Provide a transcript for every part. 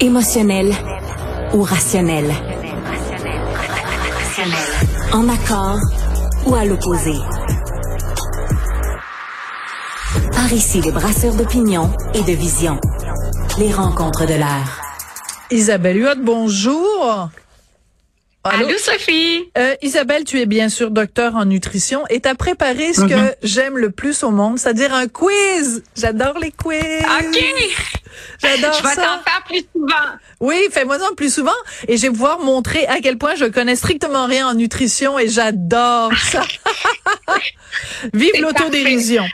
Émotionnel ou rationnel? En accord ou à l'opposé? Par ici, les brasseurs d'opinion et de vision. Les rencontres de l'air. Isabelle Huot, bonjour. Allô, Sophie? Euh, Isabelle, tu es bien sûr docteur en nutrition et t'as préparé ce que Mhm. j'aime le plus au monde, c'est-à-dire un quiz. J'adore les quiz. OK. J'adore Je vais ça. t'en faire plus souvent. Oui, fais-moi-en plus souvent et je vais pouvoir montrer à quel point je connais strictement rien en nutrition et j'adore ça. Vive l'autodérision.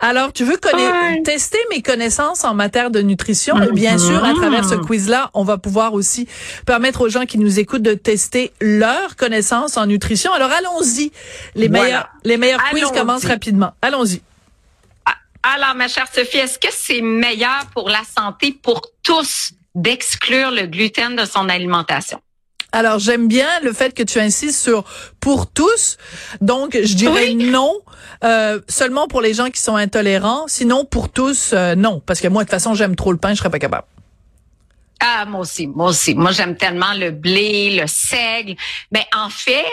Alors, tu veux Ouais. tester mes connaissances en matière de nutrition? Bien sûr, à travers ce quiz-là, on va pouvoir aussi permettre aux gens qui nous écoutent de tester leurs connaissances en nutrition. Alors, allons-y. Les Voilà. meilleurs, les meilleurs quiz commencent rapidement. Allons-y. Alors, ma chère Sophie, est-ce que c'est meilleur pour la santé pour tous d'exclure le gluten de son alimentation? Alors, j'aime bien le fait que tu insistes sur pour tous. Donc, je dirais Oui. non, euh, seulement pour les gens qui sont intolérants. Sinon, pour tous, euh, non. Parce que moi, de toute façon, j'aime trop le pain, je serais pas capable. Ah, moi aussi, moi aussi. Moi, j'aime tellement le blé, le seigle. Mais en fait,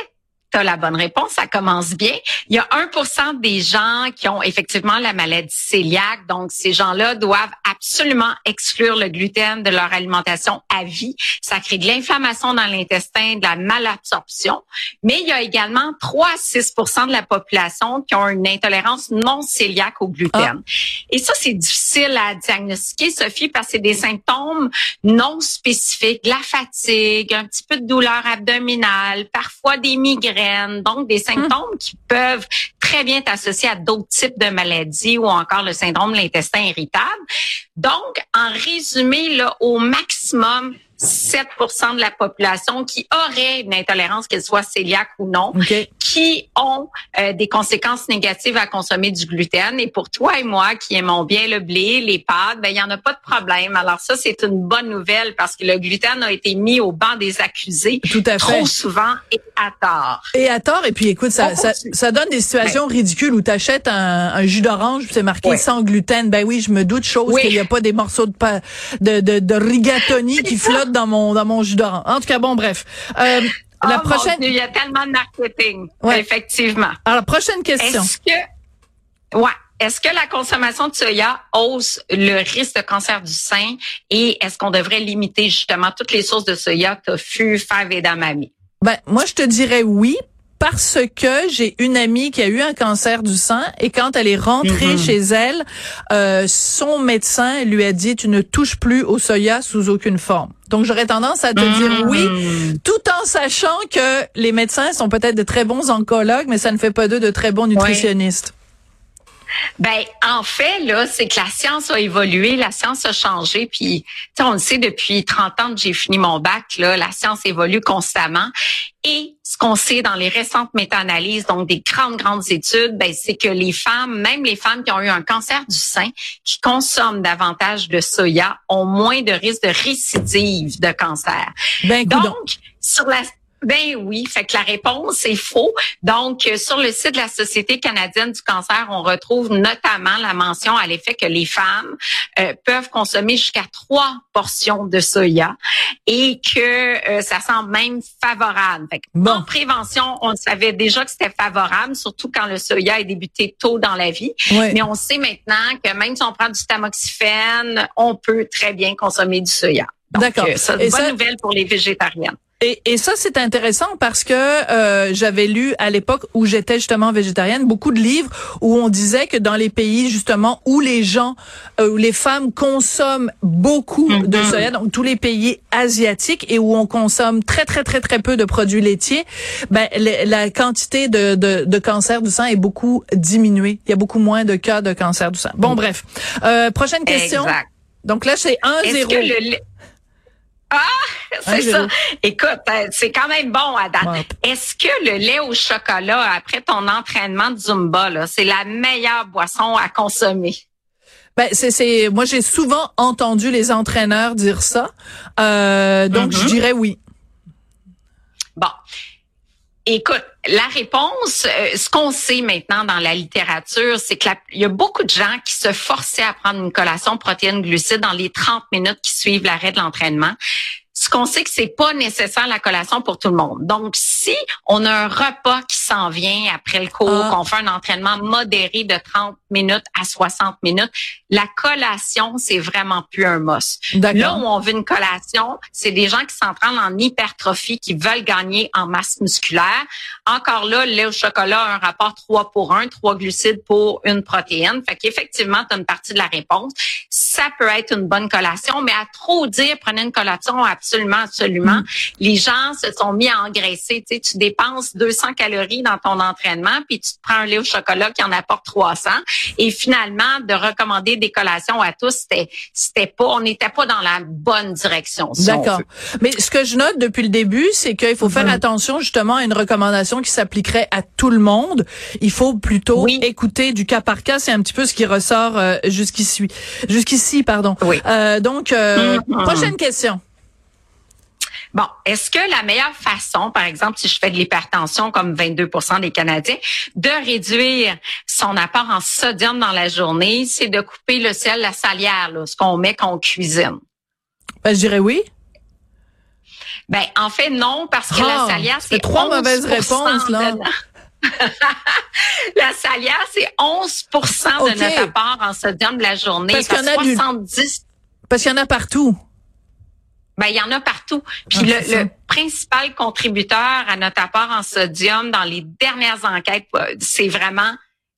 tu as la bonne réponse, ça commence bien. Il y a 1% des gens qui ont effectivement la maladie cœliaque. Donc, ces gens-là doivent absolument exclure le gluten de leur alimentation à vie. Ça crée de l'inflammation dans l'intestin, de la malabsorption. Mais il y a également 3 à 6 de la population qui ont une intolérance non cœliaque au gluten. Et ça, c'est difficile à diagnostiquer, Sophie, parce que c'est des symptômes non spécifiques, de la fatigue, un petit peu de douleur abdominale, parfois des migraines, donc des symptômes qui peuvent très bien être associés à d'autres types de maladies ou encore le syndrome de l'intestin irritable. Donc, en résumé, là, au maximum, 7% de la population qui aurait une intolérance, qu'elle soit cœliaque ou non, qui ont euh, des conséquences négatives à consommer du gluten. Et pour toi et moi qui aimons bien le blé, les pâtes, ben il y en a pas de problème. Alors ça, c'est une bonne nouvelle parce que le gluten a été mis au banc des accusés Tout à fait. trop souvent et à tort. Et à tort, et puis écoute, ça, ça, ça donne des situations ridicules où tu achètes un, un jus d'orange, c'est marqué Ouais. sans gluten. Ben oui, je me doute chose Oui. qu'il n'y a pas des morceaux de de, de, de rigatoni qui flottent dans mon dans mon jus d'orange. En tout cas, bon, bref. Euh, la Oh, prochaine, Dieu, il y a tellement de marketing, Ouais. effectivement. alors prochaine question. Est-ce que, ouais, est-ce que la consommation de soya hausse le risque de cancer du sein et est-ce qu'on devrait limiter justement toutes les sources de soya, tofu, fèves et edamame? Ben moi, je te dirais oui. Parce que j'ai une amie qui a eu un cancer du sein et quand elle est rentrée Mhm. chez elle, euh, son médecin lui a dit tu ne touches plus au soya sous aucune forme. Donc j'aurais tendance à te dire oui, tout en sachant que les médecins sont peut-être de très bons oncologues, mais ça ne fait pas d'eux de très bons nutritionnistes. Ben, en fait, là, c'est que la science a évolué, la science a changé, puis, tu sais, on le sait depuis 30 ans que j'ai fini mon bac, là, la science évolue constamment. Et ce qu'on sait dans les récentes méta-analyses, donc des grandes, grandes études, ben, c'est que les femmes, même les femmes qui ont eu un cancer du sein, qui consomment davantage de soya, ont moins de risque de récidive de cancer. Ben. Donc, sur la ben oui, fait que la réponse est faux. Donc, euh, sur le site de la Société canadienne du cancer, on retrouve notamment la mention à l'effet que les femmes euh, peuvent consommer jusqu'à trois portions de soya et que euh, ça semble même favorable. Fait que Bon. En prévention, on savait déjà que c'était favorable, surtout quand le soya est débuté tôt dans la vie. Mais on sait maintenant que même si on prend du tamoxifène, on peut très bien consommer du soya. Donc, D'accord. euh, Et bonne ça- nouvelle pour les végétariennes. Et, et ça, c'est intéressant parce que euh, j'avais lu à l'époque où j'étais justement végétarienne beaucoup de livres où on disait que dans les pays justement où les gens, euh, où les femmes consomment beaucoup de Mhm. soya, donc tous les pays asiatiques et où on consomme très très très très peu de produits laitiers, ben la quantité de, de, de cancer du sein est beaucoup diminuée. Il y a beaucoup moins de cas de cancer du sein. Bon, bref. Euh, prochaine question. Exact. Donc là, c'est Est-ce 1-0. Ah, c'est zéro. ça. Écoute, euh, c'est quand même bon à date. Ouais. Est-ce que le lait au chocolat après ton entraînement de Zumba, là, c'est la meilleure boisson à consommer? Ben c'est c'est moi j'ai souvent entendu les entraîneurs dire ça. Euh, donc je dirais oui. Bon. Écoute, la réponse, euh, ce qu'on sait maintenant dans la littérature, c'est qu'il y a beaucoup de gens qui se forçaient à prendre une collation protéines glucides dans les 30 minutes qui suivent l'arrêt de l'entraînement qu'on sait que c'est pas nécessaire la collation pour tout le monde. Donc, si on a un repas qui s'en vient après le cours, ah. qu'on fait un entraînement modéré de 30 minutes à 60 minutes, la collation, c'est vraiment plus un must. Là où on veut une collation, c'est des gens qui s'entraînent en hypertrophie, qui veulent gagner en masse musculaire. Encore là, le lait au chocolat a un rapport 3 pour 1, 3 glucides pour une protéine. Fait qu'effectivement, tu as une partie de la réponse. Ça peut être une bonne collation, mais à trop dire, prenez une collation absolument absolument. Mm. Les gens se sont mis à engraisser. Tu sais, tu dépenses 200 calories dans ton entraînement, puis tu te prends un lait au chocolat qui en apporte 300. Et finalement, de recommander des collations à tous, c'était, c'était pas, on n'était pas dans la bonne direction. D'accord. Mais ce que je note depuis le début, c'est qu'il faut faire mm-hmm. attention justement à une recommandation qui s'appliquerait à tout le monde. Il faut plutôt écouter du cas par cas. C'est un petit peu ce qui ressort euh, jusqu'ici. Jusqu'ici, pardon. Oui. Euh, donc, euh, mm-hmm. prochaine question. Bon, est-ce que la meilleure façon, par exemple, si je fais de l'hypertension comme 22% des Canadiens, de réduire son apport en sodium dans la journée, c'est de couper le sel, la salière, ce qu'on met quand on cuisine? Ben, je dirais oui. Ben, en fait, non, parce que la ah, salière, c'est trois mauvaises réponses, là. la salière, c'est 11% de notre apport en sodium de la journée. Parce qu'il y en a 70... Parce qu'il y en a partout. Ben, il y en a partout. Puis le, principal contributeur à notre apport en sodium dans les dernières enquêtes, euh, c'est vraiment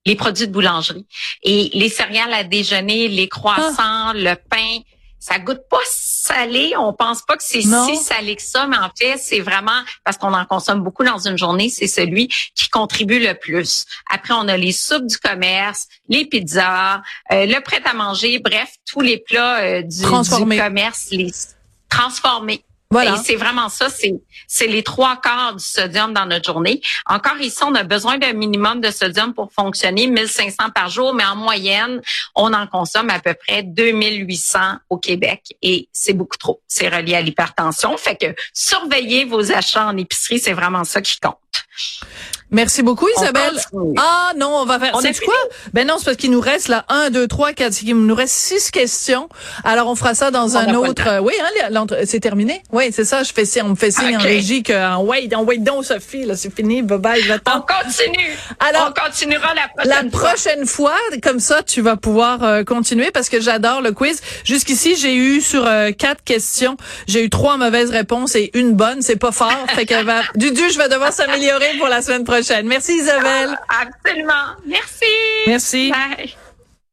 les produits de boulangerie. Et les céréales à déjeuner, les croissants, ah. le pain, ça goûte pas salé. On pense pas que c'est si salé que ça, mais en fait, c'est vraiment parce qu'on en consomme beaucoup dans une journée, c'est celui qui contribue le plus. Après, on a les soupes du commerce, les pizzas, euh, le prêt à manger, bref, tous les plats euh, du, du commerce, les transformer. Et c'est vraiment ça, c'est, c'est les trois quarts du sodium dans notre journée. Encore ici, on a besoin d'un minimum de sodium pour fonctionner, 1500 par jour, mais en moyenne, on en consomme à peu près 2800 au Québec et c'est beaucoup trop. C'est relié à l'hypertension. Fait que surveillez vos achats en épicerie, c'est vraiment ça qui compte. Merci beaucoup, Isabelle. Ah non, on va faire. C'est quoi? Ben non, c'est parce qu'il nous reste là un, deux, trois, quatre. Il nous reste six questions. Alors on fera ça dans un autre. Euh, oui, hein, c'est terminé? Oui, c'est ça. Je fais on me fait signe en régie que wait, en wait donc Sophie, là, c'est fini. Bye bye. On continue. Alors on continuera la prochaine. La prochaine fois. comme ça, tu vas pouvoir euh, continuer parce que j'adore le quiz. Jusqu'ici, j'ai eu sur euh, quatre questions, j'ai eu trois mauvaises réponses et une bonne. C'est pas fort. fait que va... Dudu, je vais devoir s'améliorer pour la semaine prochaine. Merci Isabelle. absolument. Merci. Merci. Bye.